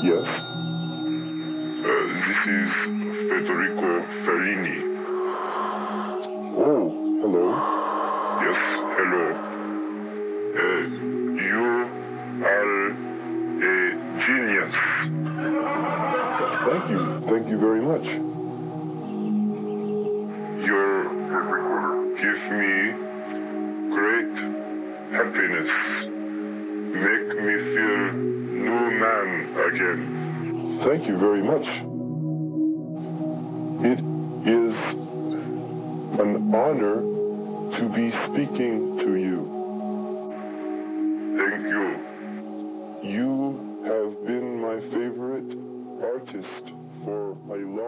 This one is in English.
Yes. Uh, this is Federico Fellini. Oh, hello. Yes, hello. Uh, you are a genius. Thank you. Thank you very much. Your gives me great happiness. Make me feel Thank you very much. It is an honor to be speaking to you. Thank you. You have been my favorite artist for a long